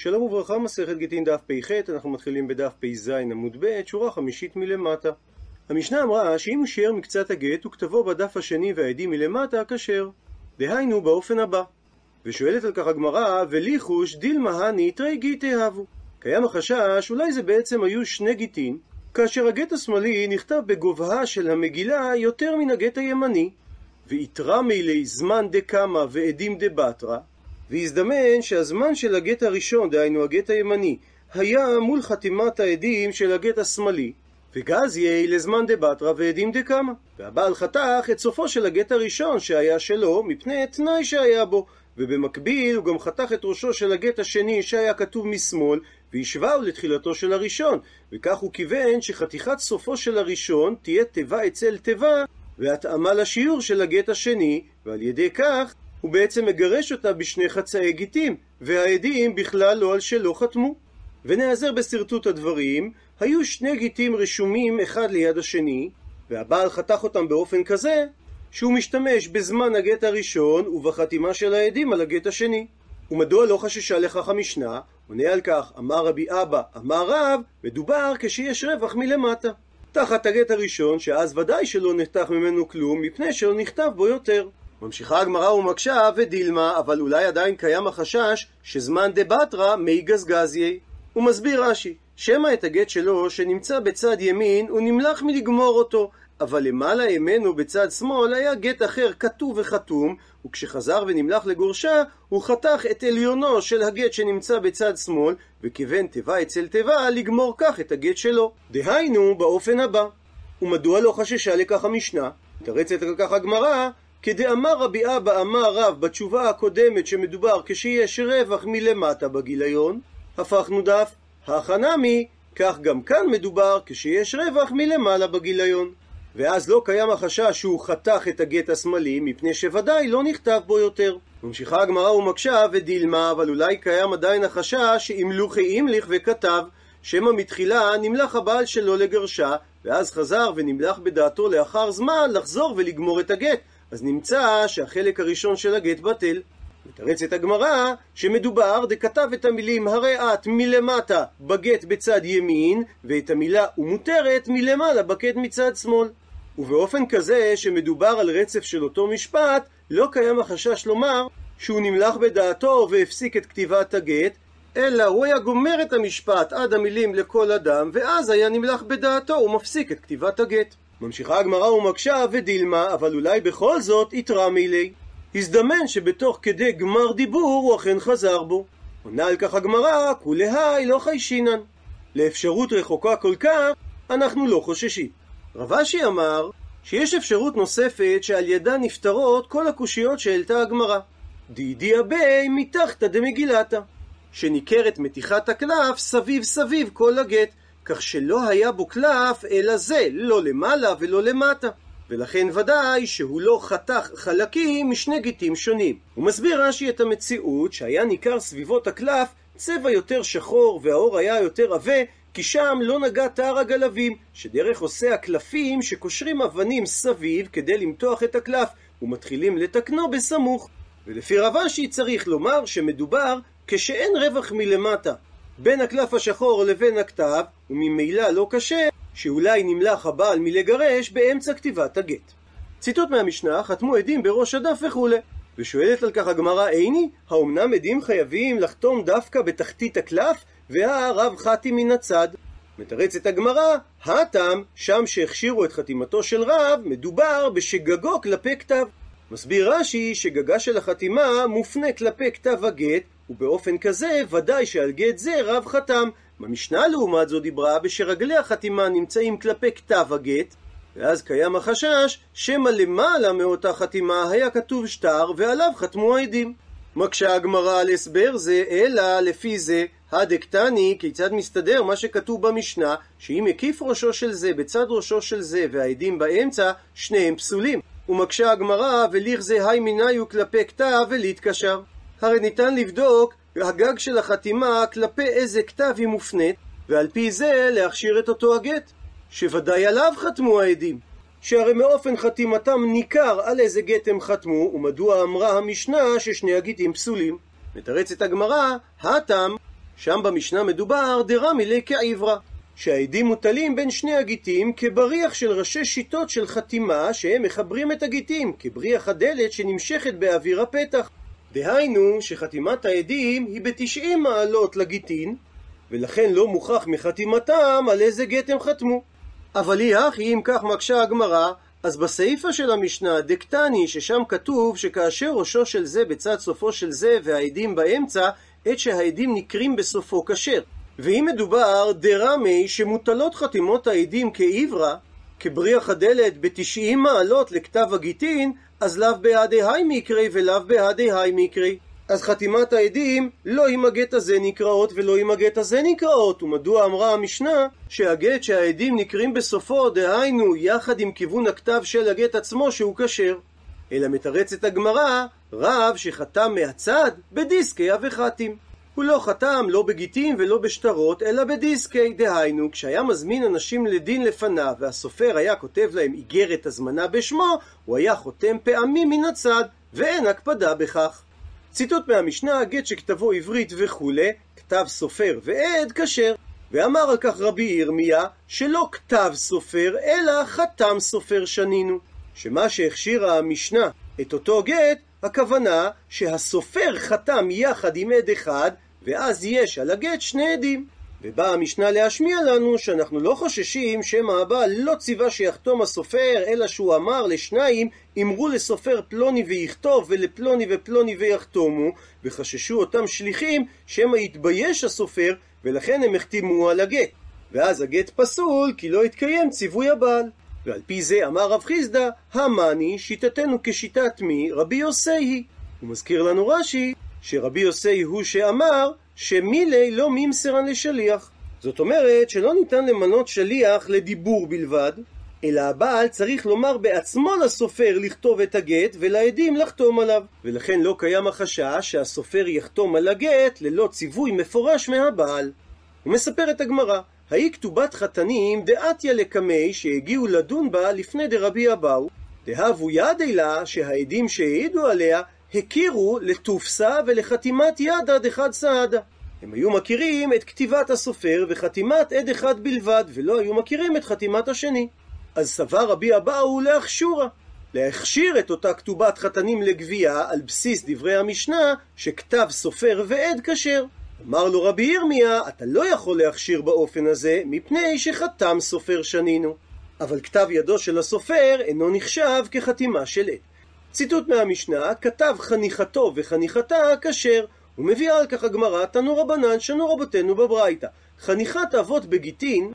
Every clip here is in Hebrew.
שלום וברכה, מסכת גיטין דף פ"ח, אנחנו מתחילים בדף פ"ז עמוד ב', שורה חמישית מלמטה. המשנה אמרה שאם הוא שיער מקצת הגט וכתבו בדף השני והעדים מלמטה, כשר. דהיינו באופן הבא. ושואלת על כך הגמרא, וליחוש דילמה הני תרי גיטי הבו. קיים החשש, אולי זה בעצם היו שני גיטין, כאשר הגט השמאלי נכתב בגובהה של המגילה יותר מן הגט הימני, ויתרא מילי זמן דקמא ועדים דבטרא, והזדמן שהזמן של הגט הראשון, דהיינו הגט הימני, היה מול חתימת העדים של הגט השמאלי, וגז יהי לזמן דבטרא ועדים דקמא. והבעל חתך את סופו של הגט הראשון שהיה שלו, מפני תנאי שהיה בו, ובמקביל הוא גם חתך את ראשו של הגט השני שהיה כתוב משמאל, והשווהו לתחילתו של הראשון, וכך הוא כיוון שחתיכת סופו של הראשון תהיה תיבה אצל תיבה, והתאמה לשיעור של הגט השני, ועל ידי כך הוא בעצם מגרש אותה בשני חצאי גיטים, והעדים בכלל לא על שלא חתמו. ונעזר בשרטוט הדברים, היו שני גיטים רשומים אחד ליד השני, והבעל חתך אותם באופן כזה, שהוא משתמש בזמן הגט הראשון ובחתימה של העדים על הגט השני. ומדוע לא חששה לכך המשנה? עונה על כך, אמר רבי אבא, אמר רב, מדובר כשיש רווח מלמטה. תחת הגט הראשון, שאז ודאי שלא נחתך ממנו כלום, מפני שלא נכתב בו יותר. ממשיכה הגמרא ומקשה ודילמה, אבל אולי עדיין קיים החשש שזמן דבטרה מי גזגזיי. הוא מסביר רש"י, שמא את הגט שלו שנמצא בצד ימין הוא נמלח מלגמור אותו, אבל למעלה ממנו בצד שמאל היה גט אחר כתוב וחתום, וכשחזר ונמלח לגורשה, הוא חתך את עליונו של הגט שנמצא בצד שמאל, וכיוון תיבה אצל תיבה, לגמור כך את הגט שלו. דהיינו, באופן הבא. ומדוע לא חששה לכך המשנה? מתרצת על כך הגמרא, כדאמר רבי אבא אמר רב בתשובה הקודמת שמדובר כשיש רווח מלמטה בגיליון, הפכנו דף, הכנמי, כך גם כאן מדובר כשיש רווח מלמעלה בגיליון. ואז לא קיים החשש שהוא חתך את הגט השמאלי, מפני שוודאי לא נכתב בו יותר. ממשיכה הגמרא ומקשה ודילמה, אבל אולי קיים עדיין החשש שאמלוכי המליך וכתב, שמא מתחילה נמלך הבעל שלו לגרשה, ואז חזר ונמלך בדעתו לאחר זמן לחזור ולגמור את הגט. אז נמצא שהחלק הראשון של הגט בטל. מתרצת הגמרא שמדובר דכתב את המילים הרי את מלמטה בגט בצד ימין ואת המילה ומותרת מלמעלה בגט מצד שמאל. ובאופן כזה שמדובר על רצף של אותו משפט לא קיים החשש לומר שהוא נמלך בדעתו והפסיק את כתיבת הגט אלא הוא היה גומר את המשפט עד המילים לכל אדם ואז היה נמלך בדעתו ומפסיק את כתיבת הגט. ממשיכה הגמרא ומקשה ודילמה אבל אולי בכל זאת יתרא מילי הזדמן שבתוך כדי גמר דיבור הוא אכן חזר בו. עונה על כך הגמרא, כולי לא חיישינן. לאפשרות רחוקה כל כך, אנחנו לא חוששים. רב אשי אמר שיש אפשרות נוספת שעל ידה נפתרות כל הקושיות שהעלתה הגמרא. דידי אבי מתחתא דמגילתא. שניכרת מתיחת הקלף סביב סביב כל הגט, כך שלא היה בו קלף אלא זה, לא למעלה ולא למטה. ולכן ודאי שהוא לא חתך חלקים משני גיטים שונים. הוא מסביר רש"י את המציאות שהיה ניכר סביבות הקלף צבע יותר שחור והאור היה יותר עבה כי שם לא נגע תער הגלבים, שדרך עושה הקלפים שקושרים אבנים סביב כדי למתוח את הקלף ומתחילים לתקנו בסמוך. ולפי רב אשי צריך לומר שמדובר כשאין רווח מלמטה בין הקלף השחור לבין הכתב, וממילא לא קשה שאולי נמלך הבעל מלגרש באמצע כתיבת הגט. ציטוט מהמשנה, חתמו עדים בראש הדף וכולי. ושואלת על כך הגמרא איני, האומנם עדים חייבים לחתום דווקא בתחתית הקלף, והרב חתי מן הצד? מתרצת הגמרא, הטם, שם שהכשירו את חתימתו של רב, מדובר בשגגו כלפי כתב. מסביר רש"י שגגה של החתימה מופנה כלפי כתב הגט, ובאופן כזה ודאי שעל גט זה רב חתם. במשנה לעומת זו דיברה בשרגלי החתימה נמצאים כלפי כתב הגט, ואז קיים החשש שמא למעלה מאותה חתימה היה כתוב שטר ועליו חתמו העדים. מקשה הגמרא על הסבר זה, אלא לפי זה, הדקטני, כיצד מסתדר מה שכתוב במשנה, שאם הקיף ראשו של זה בצד ראשו של זה והעדים באמצע, שניהם פסולים. ומקשה הגמרא, ולכזה היי מניו כלפי כתב ולהתקשר. הרי ניתן לבדוק הגג של החתימה כלפי איזה כתב היא מופנית, ועל פי זה להכשיר את אותו הגט, שוודאי עליו חתמו העדים. שהרי מאופן חתימתם ניכר על איזה גט הם חתמו, ומדוע אמרה המשנה ששני הגיטים פסולים. מתרצת הגמרא, הטם, שם במשנה מדובר דרמי כעברה. שהעדים מוטלים בין שני הגיטים כבריח של ראשי שיטות של חתימה שהם מחברים את הגיטים, כבריח הדלת שנמשכת באוויר הפתח. דהיינו שחתימת העדים היא ב-90 מעלות לגיטין, ולכן לא מוכח מחתימתם על איזה גט הם חתמו. אבל היא הכי אם כך מקשה הגמרא, אז בסעיפה של המשנה דקטני, ששם כתוב שכאשר ראשו של זה בצד סופו של זה והעדים באמצע, עת שהעדים נקרים בסופו כשר. ואם מדובר דרמי שמוטלות חתימות העדים כעברה, כבריח הדלת ב-90 מעלות לכתב הגיטין, אז לאו בהדי היי מקרי ולאו בהדי היי מקרי. אז חתימת העדים לא עם הגט הזה נקראות ולא עם הגט הזה נקראות. ומדוע אמרה המשנה שהגט שהעדים נקרים בסופו, דהיינו יחד עם כיוון הכתב של הגט עצמו שהוא כשר. אלא מתרצת הגמרא, רב שחתם מהצד בדיסקי וחתים. הוא לא חתם לא בגיטים ולא בשטרות, אלא בדיסקי, דהיינו, כשהיה מזמין אנשים לדין לפניו, והסופר היה כותב להם איגרת הזמנה בשמו, הוא היה חותם פעמים מן הצד, ואין הקפדה בכך. ציטוט מהמשנה, גט שכתבו עברית וכולי, כתב סופר ועד כשר. ואמר על כך רבי ירמיה, שלא כתב סופר, אלא חתם סופר שנינו. שמה שהכשירה המשנה את אותו גט, הכוונה שהסופר חתם יחד עם עד אחד, ואז יש על הגט שני עדים. ובאה המשנה להשמיע לנו שאנחנו לא חוששים שמא הבעל לא ציווה שיחתום הסופר, אלא שהוא אמר לשניים, אמרו לסופר פלוני ויכתוב, ולפלוני ופלוני ויחתומו, וחששו אותם שליחים שמא יתבייש הסופר, ולכן הם החתימו על הגט. ואז הגט פסול, כי לא התקיים ציווי הבעל. ועל פי זה אמר רב חיסדא, המאני שיטתנו כשיטת מי? רבי יוסי היא. הוא מזכיר לנו רש"י שרבי יוסי הוא שאמר שמילי לא מימסרן לשליח. זאת אומרת שלא ניתן למנות שליח לדיבור בלבד, אלא הבעל צריך לומר בעצמו לסופר לכתוב את הגט ולעדים לחתום עליו. ולכן לא קיים החשש שהסופר יחתום על הגט ללא ציווי מפורש מהבעל. הוא מספר את הגמרא, האי כתובת חתנים דעתיה לקמי שהגיעו לדון בה לפני דרבי אבאו, דהבו ידי לה שהעדים שהעידו עליה הכירו לתופסה ולחתימת ידה דחד סעדה. הם היו מכירים את כתיבת הסופר וחתימת עד אחד בלבד, ולא היו מכירים את חתימת השני. אז סבר רבי אבאו להכשורה, להכשיר את אותה כתובת חתנים לגבייה על בסיס דברי המשנה שכתב סופר ועד כשר. אמר לו רבי ירמיה, אתה לא יכול להכשיר באופן הזה, מפני שחתם סופר שנינו. אבל כתב ידו של הסופר אינו נחשב כחתימה של עד. ציטוט מהמשנה, כתב חניכתו וחניכתה כשר. ומביאה על כך הגמרא, תנו רבנן, שנו רבותינו בברייתא. חניכת אבות בגיטין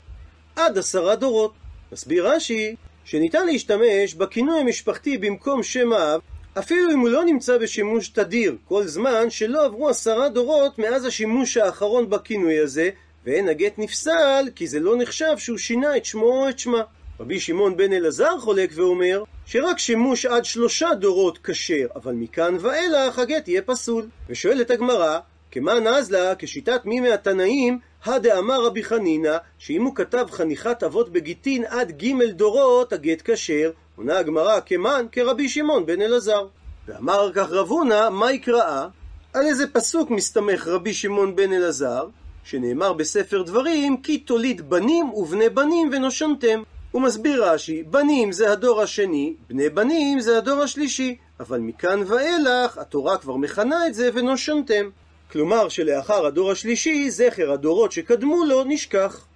עד עשרה דורות. מסביר רש"י שניתן להשתמש בכינוי המשפחתי במקום שם האב אפילו אם הוא לא נמצא בשימוש תדיר, כל זמן שלא עברו עשרה דורות מאז השימוש האחרון בכינוי הזה, ואין הגט נפסל, כי זה לא נחשב שהוא שינה את שמו או את שמה. רבי שמעון בן אלעזר חולק ואומר שרק שימוש עד שלושה דורות כשר, אבל מכאן ואילך הגט יהיה פסול. ושואלת הגמרא, כמה נזלה כשיטת מי מהתנאים, הדאמר רבי חנינא, שאם הוא כתב חניכת אבות בגיטין עד ג' דורות, הגט כשר, עונה הגמרא כמן כרבי שמעון בן אלעזר. ואמר כך רב הונא, מה יקראה? על איזה פסוק מסתמך רבי שמעון בן אלעזר, שנאמר בספר דברים, כי תוליד בנים ובני בנים ונושנתם. הוא מסביר רש"י, בנים זה הדור השני, בני בנים זה הדור השלישי, אבל מכאן ואילך התורה כבר מכנה את זה ונושנתם. כלומר שלאחר הדור השלישי, זכר הדורות שקדמו לו נשכח.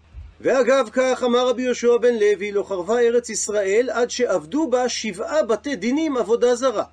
ואגב כך אמר רבי יהושע בן לוי, לא חרבה ארץ ישראל עד שעבדו בה שבעה בתי דינים עבודה זרה.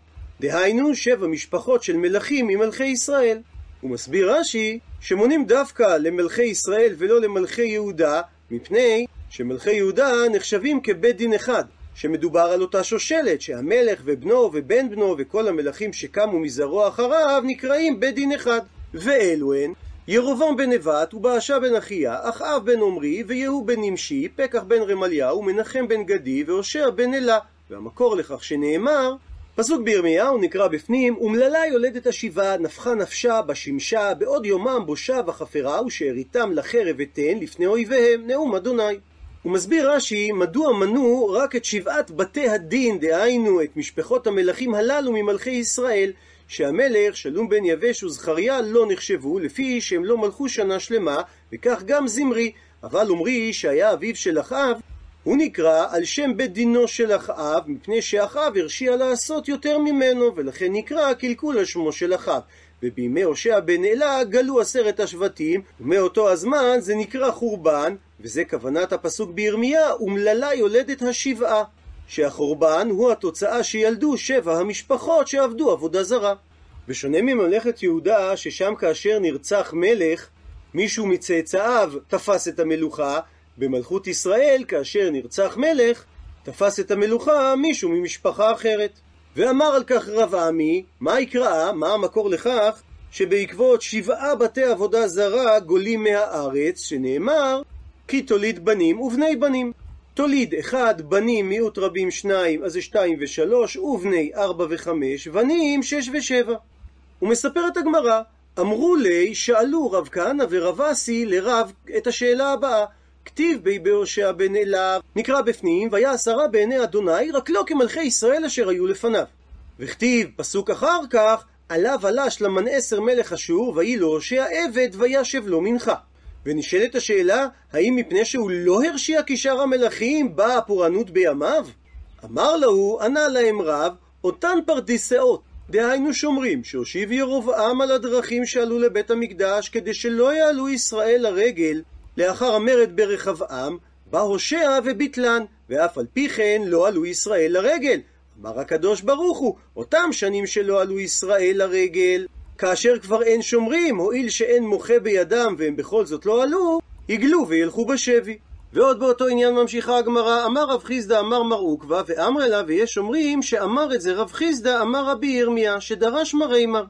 דהיינו שבע משפחות של מלכים ממלכי ישראל. הוא מסביר רש"י שמונים דווקא למלכי ישראל ולא למלכי יהודה, מפני שמלכי יהודה נחשבים כבית דין אחד, שמדובר על אותה שושלת, שהמלך ובנו ובן בנו וכל המלכים שקמו מזרוע אחריו נקראים בית דין אחד. ואלו הן ירובעם בן נבט ובאשה בן אחיה, אחאב בן עמרי, ויהוא בן נמשי, פקח בן רמליהו, מנחם בן גדי, והושע בן אלה. והמקור לכך שנאמר, פסוק בירמיהו נקרא בפנים, אומללה יולדת השיבה, נפחה נפשה, בשמשה, בעוד יומם בושה וחפרה, ושאריתם לחרב אתן לפני אויביהם, נאום אדוני. הוא מסביר רש"י מדוע מנו רק את שבעת בתי הדין, דהיינו את משפחות המלכים הללו ממלכי ישראל, שהמלך שלום בן יבש וזכריה לא נחשבו לפי שהם לא מלכו שנה שלמה וכך גם זמרי. אבל עמרי שהיה אביו של אחאב הוא נקרא על שם בית דינו של אחאב מפני שאחאב הרשיע לעשות יותר ממנו ולכן נקרא קלקול על שמו של אחאב ובימי הושע בן אלה גלו עשרת השבטים ומאותו הזמן זה נקרא חורבן וזה כוונת הפסוק בירמיה אומללה יולדת השבעה שהחורבן הוא התוצאה שילדו שבע המשפחות שעבדו עבודה זרה. בשונה מממלכת יהודה, ששם כאשר נרצח מלך, מישהו מצאצאיו תפס את המלוכה, במלכות ישראל, כאשר נרצח מלך, תפס את המלוכה מישהו ממשפחה אחרת. ואמר על כך רב עמי, מה יקרא, מה המקור לכך, שבעקבות שבעה בתי עבודה זרה גולים מהארץ, שנאמר, כי תוליד בנים ובני בנים. תוליד אחד, בנים מיעוט רבים שניים, אז זה שתיים ושלוש, ובני ארבע וחמש, בנים שש ושבע. ומספרת הגמרא, אמרו לי, שאלו רב כהנא ורב אסי לרב את השאלה הבאה. כתיב בי בהושע בן אליו, נקרא בפנים, והיה עשרה בעיני אדוני, רק לא כמלכי ישראל אשר היו לפניו. וכתיב, פסוק אחר כך, עליו עלש למנעשר מלך אשור, ויהי לו הושע עבד, וישב לו מנחה. ונשאלת השאלה, האם מפני שהוא לא הרשיע כשאר המלכים, באה הפורענות בימיו? אמר להו, ענה להם רב, אותן פרדיסאות, דהיינו שומרים, שהושיב ירבעם על הדרכים שעלו לבית המקדש, כדי שלא יעלו ישראל לרגל, לאחר המרד ברחבעם, בא הושע וביטלן, ואף על פי כן לא עלו ישראל לרגל. אמר הקדוש ברוך הוא, אותם שנים שלא עלו ישראל לרגל, כאשר כבר אין שומרים, הואיל שאין מוחה בידם והם בכל זאת לא עלו, יגלו וילכו בשבי. ועוד באותו עניין ממשיכה הגמרא, אמר רב חיסדא אמר מר עוקבא, ואמר לה, ויש אומרים שאמר את זה רב חיסדא אמר רבי ירמיה, שדרש מרי מר.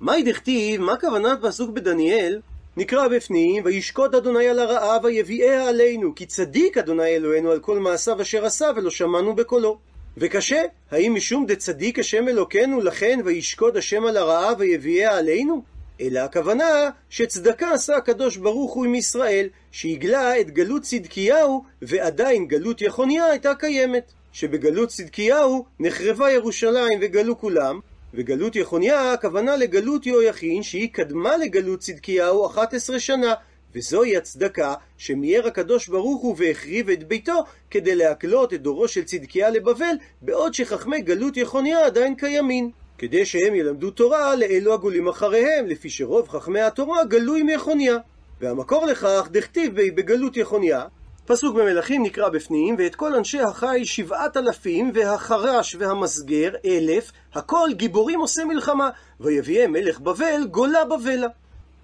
מהי דכתיב, מה כוונת פסוק בדניאל? נקרא בפנים, וישקוד אדוני על הרעה ויביאה עלינו, כי צדיק אדוני אלוהינו על כל מעשיו אשר עשה ולא שמענו בקולו. וקשה, האם משום דצדיק השם אלוקינו לכן וישקוד השם על הרעה ויביאה עלינו? אלא הכוונה שצדקה עשה הקדוש ברוך הוא עם ישראל, שהגלה את גלות צדקיהו ועדיין גלות יחוניה הייתה קיימת. שבגלות צדקיהו נחרבה ירושלים וגלו כולם, וגלות יחוניה הכוונה לגלות יהויכין שהיא קדמה לגלות צדקיהו 11 שנה וזוהי הצדקה שמיהר הקדוש ברוך הוא והחריב את ביתו כדי להקלות את דורו של צדקיה לבבל בעוד שחכמי גלות יחוניה עדיין קיימים כדי שהם ילמדו תורה לאלו הגולים אחריהם לפי שרוב חכמי התורה גלו עם יחוניה. והמקור לכך דכתיב בגלות יחוניה פסוק במלכים נקרא בפנים, ואת כל אנשי החי שבעת אלפים, והחרש והמסגר אלף, הכל גיבורים עושה מלחמה, ויביאם מלך בבל גולה בבלה.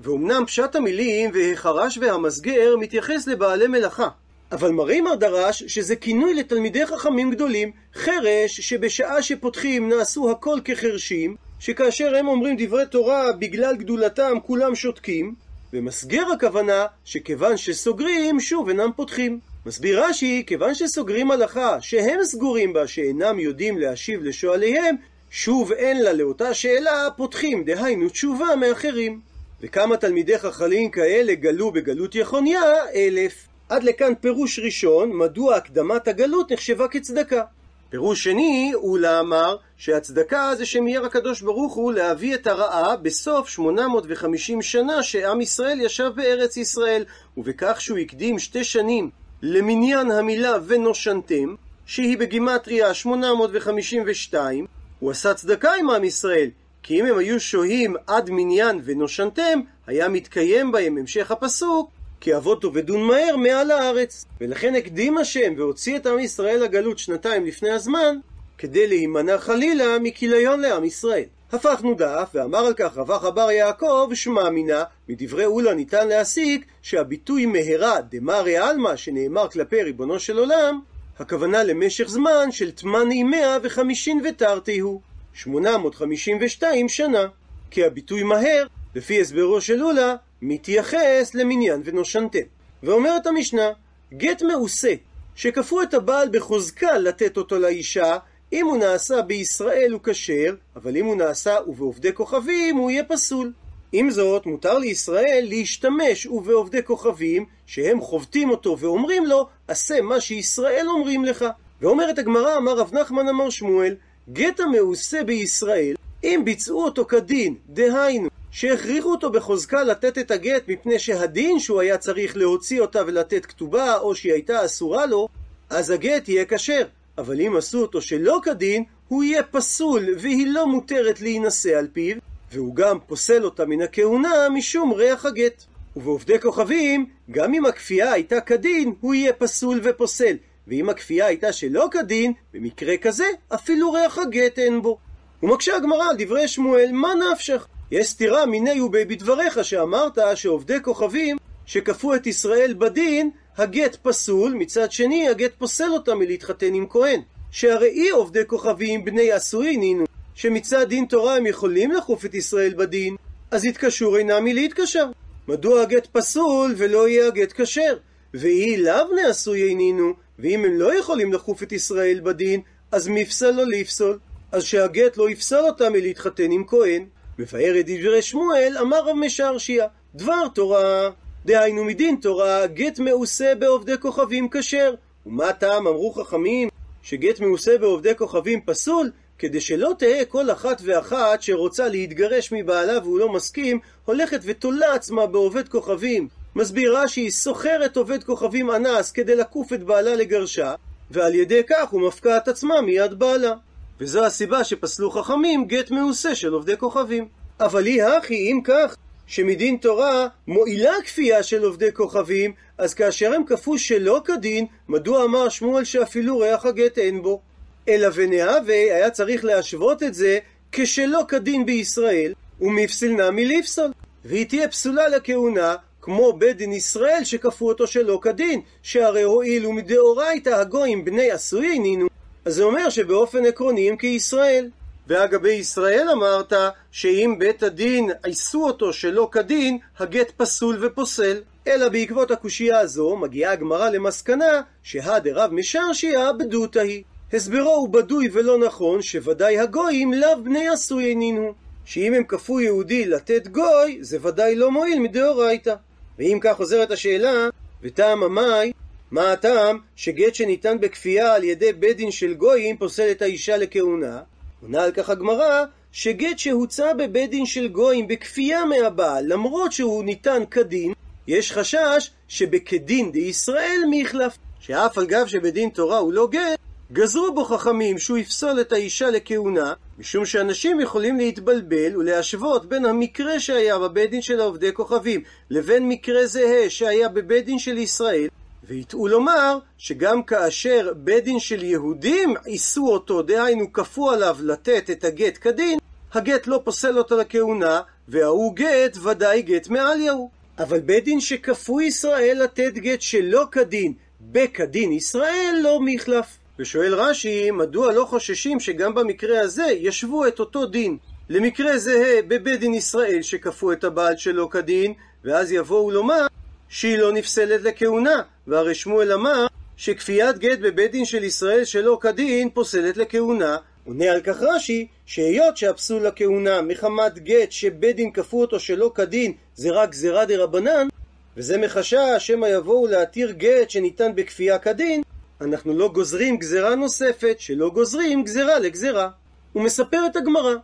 ואומנם פשט המילים והחרש והמסגר מתייחס לבעלי מלאכה. אבל מרימר דרש שזה כינוי לתלמידי חכמים גדולים, חרש שבשעה שפותחים נעשו הכל כחרשים, שכאשר הם אומרים דברי תורה בגלל גדולתם כולם שותקים, ומסגר הכוונה שכיוון שסוגרים שוב אינם פותחים. מסביר רש"י, כיוון שסוגרים הלכה שהם סגורים בה שאינם יודעים להשיב לשואליהם, שוב אין לה לאותה שאלה פותחים, דהיינו תשובה מאחרים. וכמה תלמידי חכמים כאלה גלו בגלות יחוניה? אלף. עד לכאן פירוש ראשון, מדוע הקדמת הגלות נחשבה כצדקה. פירוש שני, אולה אמר שהצדקה זה שמיהר הקדוש ברוך הוא להביא את הרעה בסוף 850 שנה שעם ישראל ישב בארץ ישראל, ובכך שהוא הקדים שתי שנים למניין המילה ונושנתם, שהיא בגימטריה 852, הוא עשה צדקה עם עם ישראל, כי אם הם היו שוהים עד מניין ונושנתם, היה מתקיים בהם המשך הפסוק, כי אבות עובדון מהר מעל הארץ. ולכן הקדים השם והוציא את עם ישראל לגלות שנתיים לפני הזמן, כדי להימנע חלילה מכיליון לעם ישראל. הפכנו דף, ואמר על כך רווח אבר יעקב, שמע מינה, מדברי אולה ניתן להסיק שהביטוי מהרה דמרי עלמא שנאמר כלפי ריבונו של עולם, הכוונה למשך זמן של תמני מאה וחמישים ותרתי הוא, 852 שנה. כי הביטוי מהר, לפי הסברו של אולה, מתייחס למניין ונושנתם. ואומרת המשנה, גט מעושה, שכפו את הבעל בחוזקה לתת אותו לאישה, אם הוא נעשה בישראל הוא כשר, אבל אם הוא נעשה ובעובדי כוכבים הוא יהיה פסול. עם זאת, מותר לישראל להשתמש ובעובדי כוכבים, שהם חובטים אותו ואומרים לו, עשה מה שישראל אומרים לך. ואומרת הגמרא, אמר רב נחמן אמר שמואל, גט המעושה בישראל, אם ביצעו אותו כדין, דהיינו, שהכריחו אותו בחוזקה לתת את הגט מפני שהדין שהוא היה צריך להוציא אותה ולתת כתובה, או שהיא הייתה אסורה לו, אז הגט יהיה כשר. אבל אם עשו אותו שלא כדין, הוא יהיה פסול, והיא לא מותרת להינשא על פיו, והוא גם פוסל אותה מן הכהונה משום ריח הגט. ובעובדי כוכבים, גם אם הכפייה הייתה כדין, הוא יהיה פסול ופוסל. ואם הכפייה הייתה שלא כדין, במקרה כזה, אפילו ריח הגט אין בו. ומקשה הגמרא על דברי שמואל, מה נפשך? יש סתירה מיני ובי בדבריך שאמרת שעובדי כוכבים שכפו את ישראל בדין, הגט פסול, מצד שני הגט פוסל אותם מלהתחתן עם כהן. שהרי אי עובדי כוכבים בני עשוי נינו, שמצד דין תורה הם יכולים לכוף את ישראל בדין, אז יתקשור אינם מלהתקשר. מדוע הגט פסול ולא יהיה הגט כשר? ואי לאו בני עשוי אינינו, ואם הם לא יכולים לכוף את ישראל בדין, אז מפסל לא לפסול. אז שהגט לא יפסל אותם מלהתחתן עם כהן. מבאר את דברי שמואל, אמר רב משרשיה, דבר תורה, דהיינו מדין תורה, גט מעושה בעובדי כוכבים כשר. ומה טעם אמרו חכמים שגט מעושה בעובדי כוכבים פסול? כדי שלא תהא כל אחת ואחת שרוצה להתגרש מבעלה והוא לא מסכים, הולכת ותולה עצמה בעובד כוכבים. מסבירה שהיא סוחרת עובד כוכבים אנס כדי לקוף את בעלה לגרשה, ועל ידי כך הוא מפקע את עצמה מיד בעלה. וזו הסיבה שפסלו חכמים גט מעושה של עובדי כוכבים. אבל היא הכי, אם כך, שמדין תורה מועילה כפייה של עובדי כוכבים, אז כאשר הם כפו שלא כדין, מדוע אמר שמואל שאפילו ריח הגט אין בו? אלא ונהווה היה צריך להשוות את זה כשלא כדין בישראל, ומפסיל נמי לפסול. והיא תהיה פסולה לכהונה, כמו בית דין ישראל שכפו אותו שלא כדין, שהרי הואילו מדאורייתא הגויים בני עשוי נינו, אז זה אומר שבאופן עקרוני הם כישראל. ואגבי ישראל אמרת שאם בית הדין עיסו אותו שלא כדין, הגט פסול ופוסל. אלא בעקבות הקושייה הזו מגיעה הגמרא למסקנה שהא דרב משרשיה בדותא היא. הסברו הוא בדוי ולא נכון שוודאי הגויים לאו בני עשוי אינינו. שאם הם כפו יהודי לתת גוי, זה ודאי לא מועיל מדאורייתא. ואם כך חוזרת השאלה, וטעם המאי, מה הטעם שגט שניתן בכפייה על ידי בית דין של גויים פוסל את האישה לכהונה? עונה על כך הגמרא שגט שהוצא בבית דין של גויים בכפייה מהבעל למרות שהוא ניתן כדין יש חשש שבכדין דישראל מחלף שאף על גב שבדין תורה הוא לא גט גזרו בו חכמים שהוא יפסול את האישה לכהונה משום שאנשים יכולים להתבלבל ולהשוות בין המקרה שהיה בבית דין של עובדי כוכבים לבין מקרה זהה שהיה בבית דין של ישראל ויטעו לומר שגם כאשר בית דין של יהודים עיסו אותו, דהיינו כפו עליו לתת את הגט כדין, הגט לא פוסל אותו לכהונה, וההוא גט ודאי גט מעל יהוא. אבל בית דין שכפו ישראל לתת גט שלא כדין, בכדין ישראל לא מחלף. ושואל רש"י, מדוע לא חוששים שגם במקרה הזה ישבו את אותו דין? למקרה זהה בבית דין ישראל שכפו את הבעל שלא כדין, ואז יבואו לומר שהיא לא נפסלת לכהונה, והרי שמואל אמר שכפיית גט בבית דין של ישראל שלא כדין פוסלת לכהונה. עונה על כך רש"י, שהיות שהפסול לכהונה מחמת גט שבית דין כפו אותו שלא כדין זה רק גזירה דה רבנן, וזה מחשש שמא יבואו להתיר גט שניתן בכפייה כדין, אנחנו לא גוזרים גזירה נוספת, שלא גוזרים גזירה לגזירה. ומספרת הגמרא,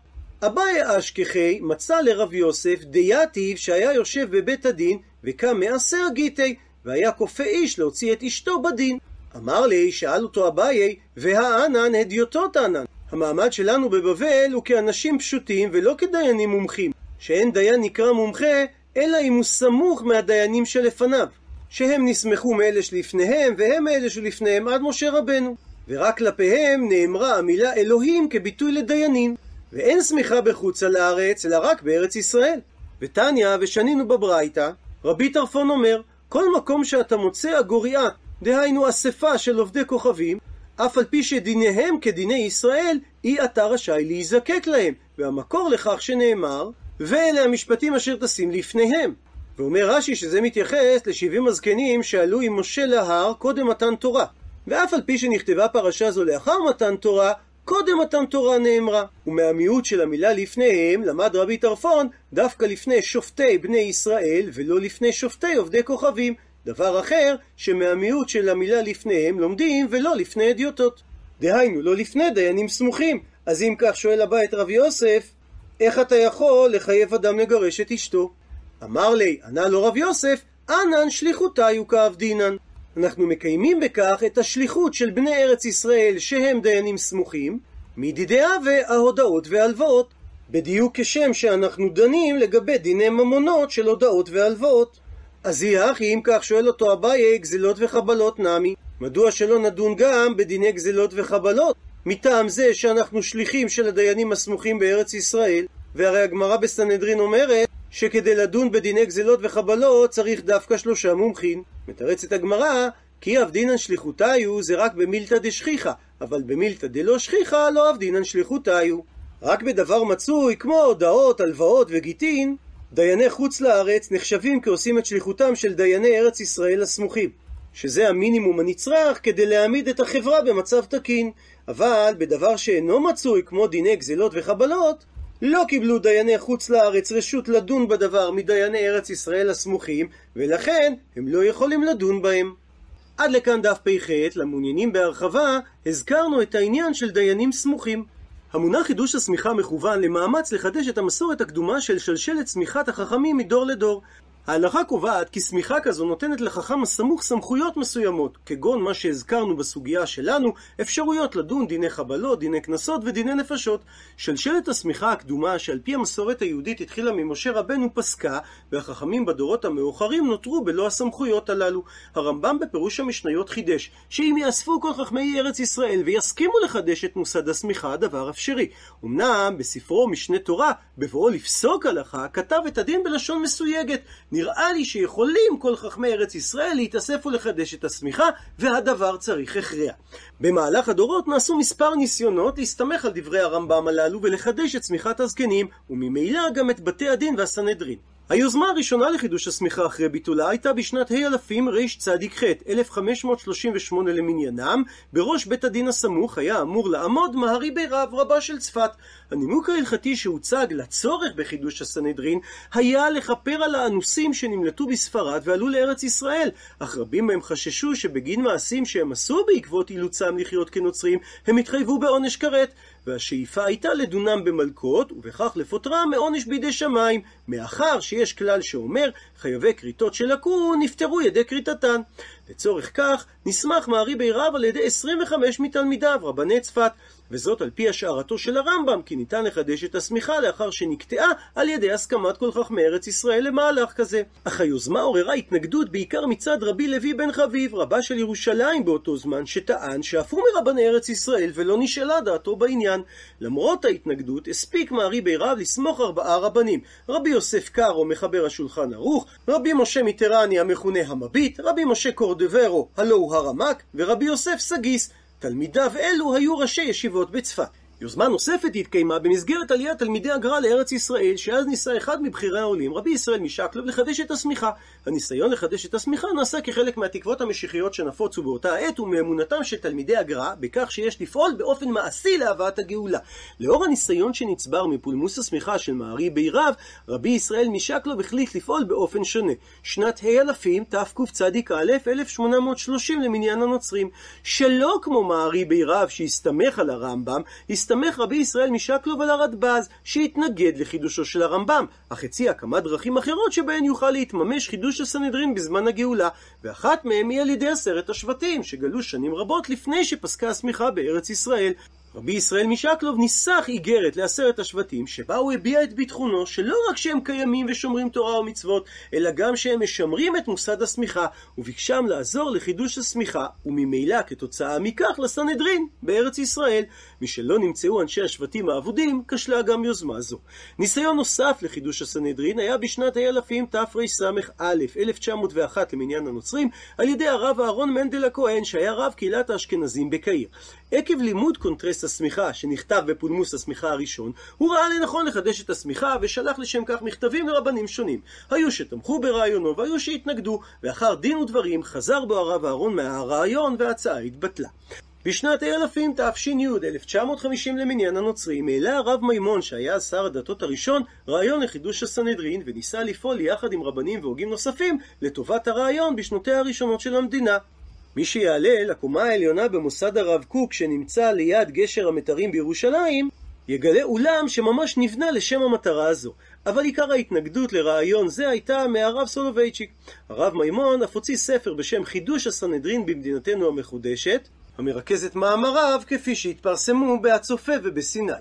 אביי אשכחי מצא לרב יוסף דייתיב שהיה יושב בבית הדין וקם מעשר גיטי והיה כופה איש להוציא את אשתו בדין. אמר לי, שאל אותו אביי, והאנן הדיוטות תענן. המעמד שלנו בבבל הוא כאנשים פשוטים ולא כדיינים מומחים, שאין דיין נקרא מומחה, אלא אם הוא סמוך מהדיינים שלפניו, שהם נסמכו מאלה שלפניהם, והם מאלה שלפניהם עד משה רבנו. ורק כלפיהם נאמרה המילה אלוהים כביטוי לדיינים, ואין סמיכה בחוץ על הארץ, אלא רק בארץ ישראל. ותניא, ושנינו בברייתא, רבי טרפון אומר, כל מקום שאתה מוצא אגוריה, דהיינו אספה של עובדי כוכבים, אף על פי שדיניהם כדיני ישראל, אי אתה רשאי להיזקק להם. והמקור לכך שנאמר, ואלה המשפטים אשר תשים לפניהם. ואומר רש"י שזה מתייחס לשבעים הזקנים שעלו עם משה להר קודם מתן תורה. ואף על פי שנכתבה פרשה זו לאחר מתן תורה, קודם מתן תורה נאמרה. ומהמיעוט של המילה לפניהם למד רבי טרפון דווקא לפני שופטי בני ישראל ולא לפני שופטי עובדי כוכבים. דבר אחר שמהמיעוט של המילה לפניהם לומדים ולא לפני אדיוטות. דהיינו, לא לפני דיינים סמוכים. אז אם כך שואל הבא את רב יוסף, איך אתה יכול לחייב אדם לגרש את אשתו? אמר לי, ענה לו רב יוסף, אנן שליחותיו כעבדינן. אנחנו מקיימים בכך את השליחות של בני ארץ ישראל שהם דיינים סמוכים, מדידי אבה ההודעות והלוואות, בדיוק כשם שאנחנו דנים לגבי דיני ממונות של הודעות והלוואות. אז יהיה אחי, אם כך שואל אותו אביי, גזלות וחבלות נמי. מדוע שלא נדון גם בדיני גזלות וחבלות? מטעם זה שאנחנו שליחים של הדיינים הסמוכים בארץ ישראל, והרי הגמרא בסנהדרין אומרת שכדי לדון בדיני גזלות וחבלות צריך דווקא שלושה מומחים. מתרצת הגמרא כי אבדינן שליחותיו זה רק במילתא דשכיחא, אבל במילתא דלא שכיחא לא אבדינן שליחותיו. רק בדבר מצוי, כמו הודעות, הלוואות וגיטין, דייני חוץ לארץ נחשבים כעושים את שליחותם של דייני ארץ ישראל הסמוכים, שזה המינימום הנצרך כדי להעמיד את החברה במצב תקין. אבל בדבר שאינו מצוי, כמו דיני גזלות וחבלות, לא קיבלו דייני חוץ לארץ רשות לדון בדבר מדייני ארץ ישראל הסמוכים, ולכן הם לא יכולים לדון בהם. עד לכאן דף פ"ח, למעוניינים בהרחבה, הזכרנו את העניין של דיינים סמוכים. המונח חידוש השמיכה מכוון למאמץ לחדש את המסורת הקדומה של שלשלת צמיחת החכמים מדור לדור. ההלכה קובעת כי שמיכה כזו נותנת לחכם הסמוך סמכויות מסוימות, כגון מה שהזכרנו בסוגיה שלנו, אפשרויות לדון דיני חבלות, דיני קנסות ודיני נפשות. שלשלת השמיכה הקדומה, שעל פי המסורת היהודית התחילה ממשה רבנו, פסקה, והחכמים בדורות המאוחרים נותרו בלא הסמכויות הללו. הרמב"ם בפירוש המשניות חידש, שאם יאספו כל חכמי ארץ ישראל ויסכימו לחדש את מוסד השמיכה, הדבר אפשרי. אמנם בספרו משנה תורה, בבואו לפסוק הלכה, כתב את הדין בלשון מסויגת. נראה לי שיכולים כל חכמי ארץ ישראל להתאסף ולחדש את השמיכה, והדבר צריך הכרע. במהלך הדורות נעשו מספר ניסיונות להסתמך על דברי הרמב"ם הללו ולחדש את שמיכת הזקנים, וממילא גם את בתי הדין והסנהדרין. היוזמה הראשונה לחידוש השמיכה אחרי ביטולה הייתה בשנת ה' אלפים רצ"ח, 1538 למניינם, בראש בית הדין הסמוך היה אמור לעמוד מהרי בירב רבה של צפת. הנימוק ההלכתי שהוצג לצורך בחידוש הסנהדרין היה לכפר על האנוסים שנמלטו בספרד ועלו לארץ ישראל, אך רבים מהם חששו שבגין מעשים שהם עשו בעקבות אילוצם לחיות כנוצרים, הם התחייבו בעונש כרת. והשאיפה הייתה לדונם במלקות, ובכך לפוטרם מעונש בידי שמיים, מאחר שיש כלל שאומר, חייבי כריתות שלקו, נפטרו ידי כריתתן. לצורך כך, נסמך מערי בירב על ידי 25 מתלמידיו, רבני צפת, וזאת על פי השערתו של הרמב"ם, כי ניתן לחדש את השמיכה לאחר שנקטעה על ידי הסכמת כל חכמי ארץ ישראל למהלך כזה. אך היוזמה עוררה התנגדות בעיקר מצד רבי לוי בן חביב, רבה של ירושלים באותו זמן, שטען שאף הוא מרבני ארץ ישראל ולא נשאלה דעתו בעניין. למרות ההתנגדות, הספיק מערי בירב לסמוך ארבעה רבנים, רבי יוסף קארו מחבר השולחן ערוך, רבי משה מיטרני המכונה המביט, רבי משה קורדברו הלא הוא הרמק, ורבי יוסף סגיס. תלמידיו אלו היו ראשי ישיבות בצפת. יוזמה נוספת התקיימה במסגרת עליית תלמידי הגר"א לארץ ישראל, שאז ניסה אחד מבכירי העולים, רבי ישראל משקלוב, לחדש את השמיכה. הניסיון לחדש את השמיכה נעשה כחלק מהתקוות המשיחיות שנפוצו באותה עת, ומאמונתם של תלמידי הגר"א, בכך שיש לפעול באופן מעשי להבאת הגאולה. לאור הניסיון שנצבר מפולמוס השמיכה של מערי בירב, רבי ישראל משקלוב החליט לפעול באופן שונה. שנת ה' אלפים, תקצ"א, 1830 למניין הנוצרים. שלא כמו מערי בירב שהסתמך על הרמב"ם, הסתמך רבי ישראל משקלוב על הרדב"ז, שהתנגד לחידושו של הרמב"ם, אך הציע כמה דרכים אחרות שבהן יוכל להתממש חידוש הסנהדרין בזמן הגאולה, ואחת מהן היא על ידי עשרת השבטים, שגלו שנים רבות לפני שפסקה הסמיכה בארץ ישראל. רבי ישראל משקלוב ניסח איגרת לעשרת השבטים, שבה הוא הביע את ביטחונו שלא רק שהם קיימים ושומרים תורה ומצוות, אלא גם שהם משמרים את מוסד הסמיכה, וביקשם לעזור לחידוש הסמיכה, וממילא כתוצאה מכך לסנהדרין בארץ ישראל. משלא נמצאו אנשי השבטים האבודים, כשלה גם יוזמה זו. ניסיון נוסף לחידוש הסנהדרין היה בשנת האלפים תרס"א, 1901 למניין הנוצרים, על ידי הרב אהרון מנדל הכהן, שהיה רב קהילת האשכנזים בקהיר. עקב לימוד קונטרס הסמיכה שנכתב בפולמוס הסמיכה הראשון, הוא ראה לנכון לחדש את השמיכה ושלח לשם כך מכתבים לרבנים שונים. היו שתמכו ברעיונו והיו שהתנגדו, ואחר דין ודברים חזר בו הרב אהרון מהרעיון וההצעה התבטלה. בשנת האלפים תש"י, 1950 למניין הנוצרים, העלה הרב מימון, שהיה שר הדתות הראשון, רעיון לחידוש הסנהדרין, וניסה לפעול יחד עם רבנים והוגים נוספים לטובת הרעיון בשנותיה הראשונות של המדינה. מי שיעלה לקומה העליונה במוסד הרב קוק שנמצא ליד גשר המתרים בירושלים, יגלה אולם שממש נבנה לשם המטרה הזו. אבל עיקר ההתנגדות לרעיון זה הייתה מהרב סולובייצ'יק. הרב מימון אף הוציא ספר בשם חידוש הסנהדרין במדינתנו המחודשת, המרכז את מאמריו כפי שהתפרסמו בהצופה ובסיני.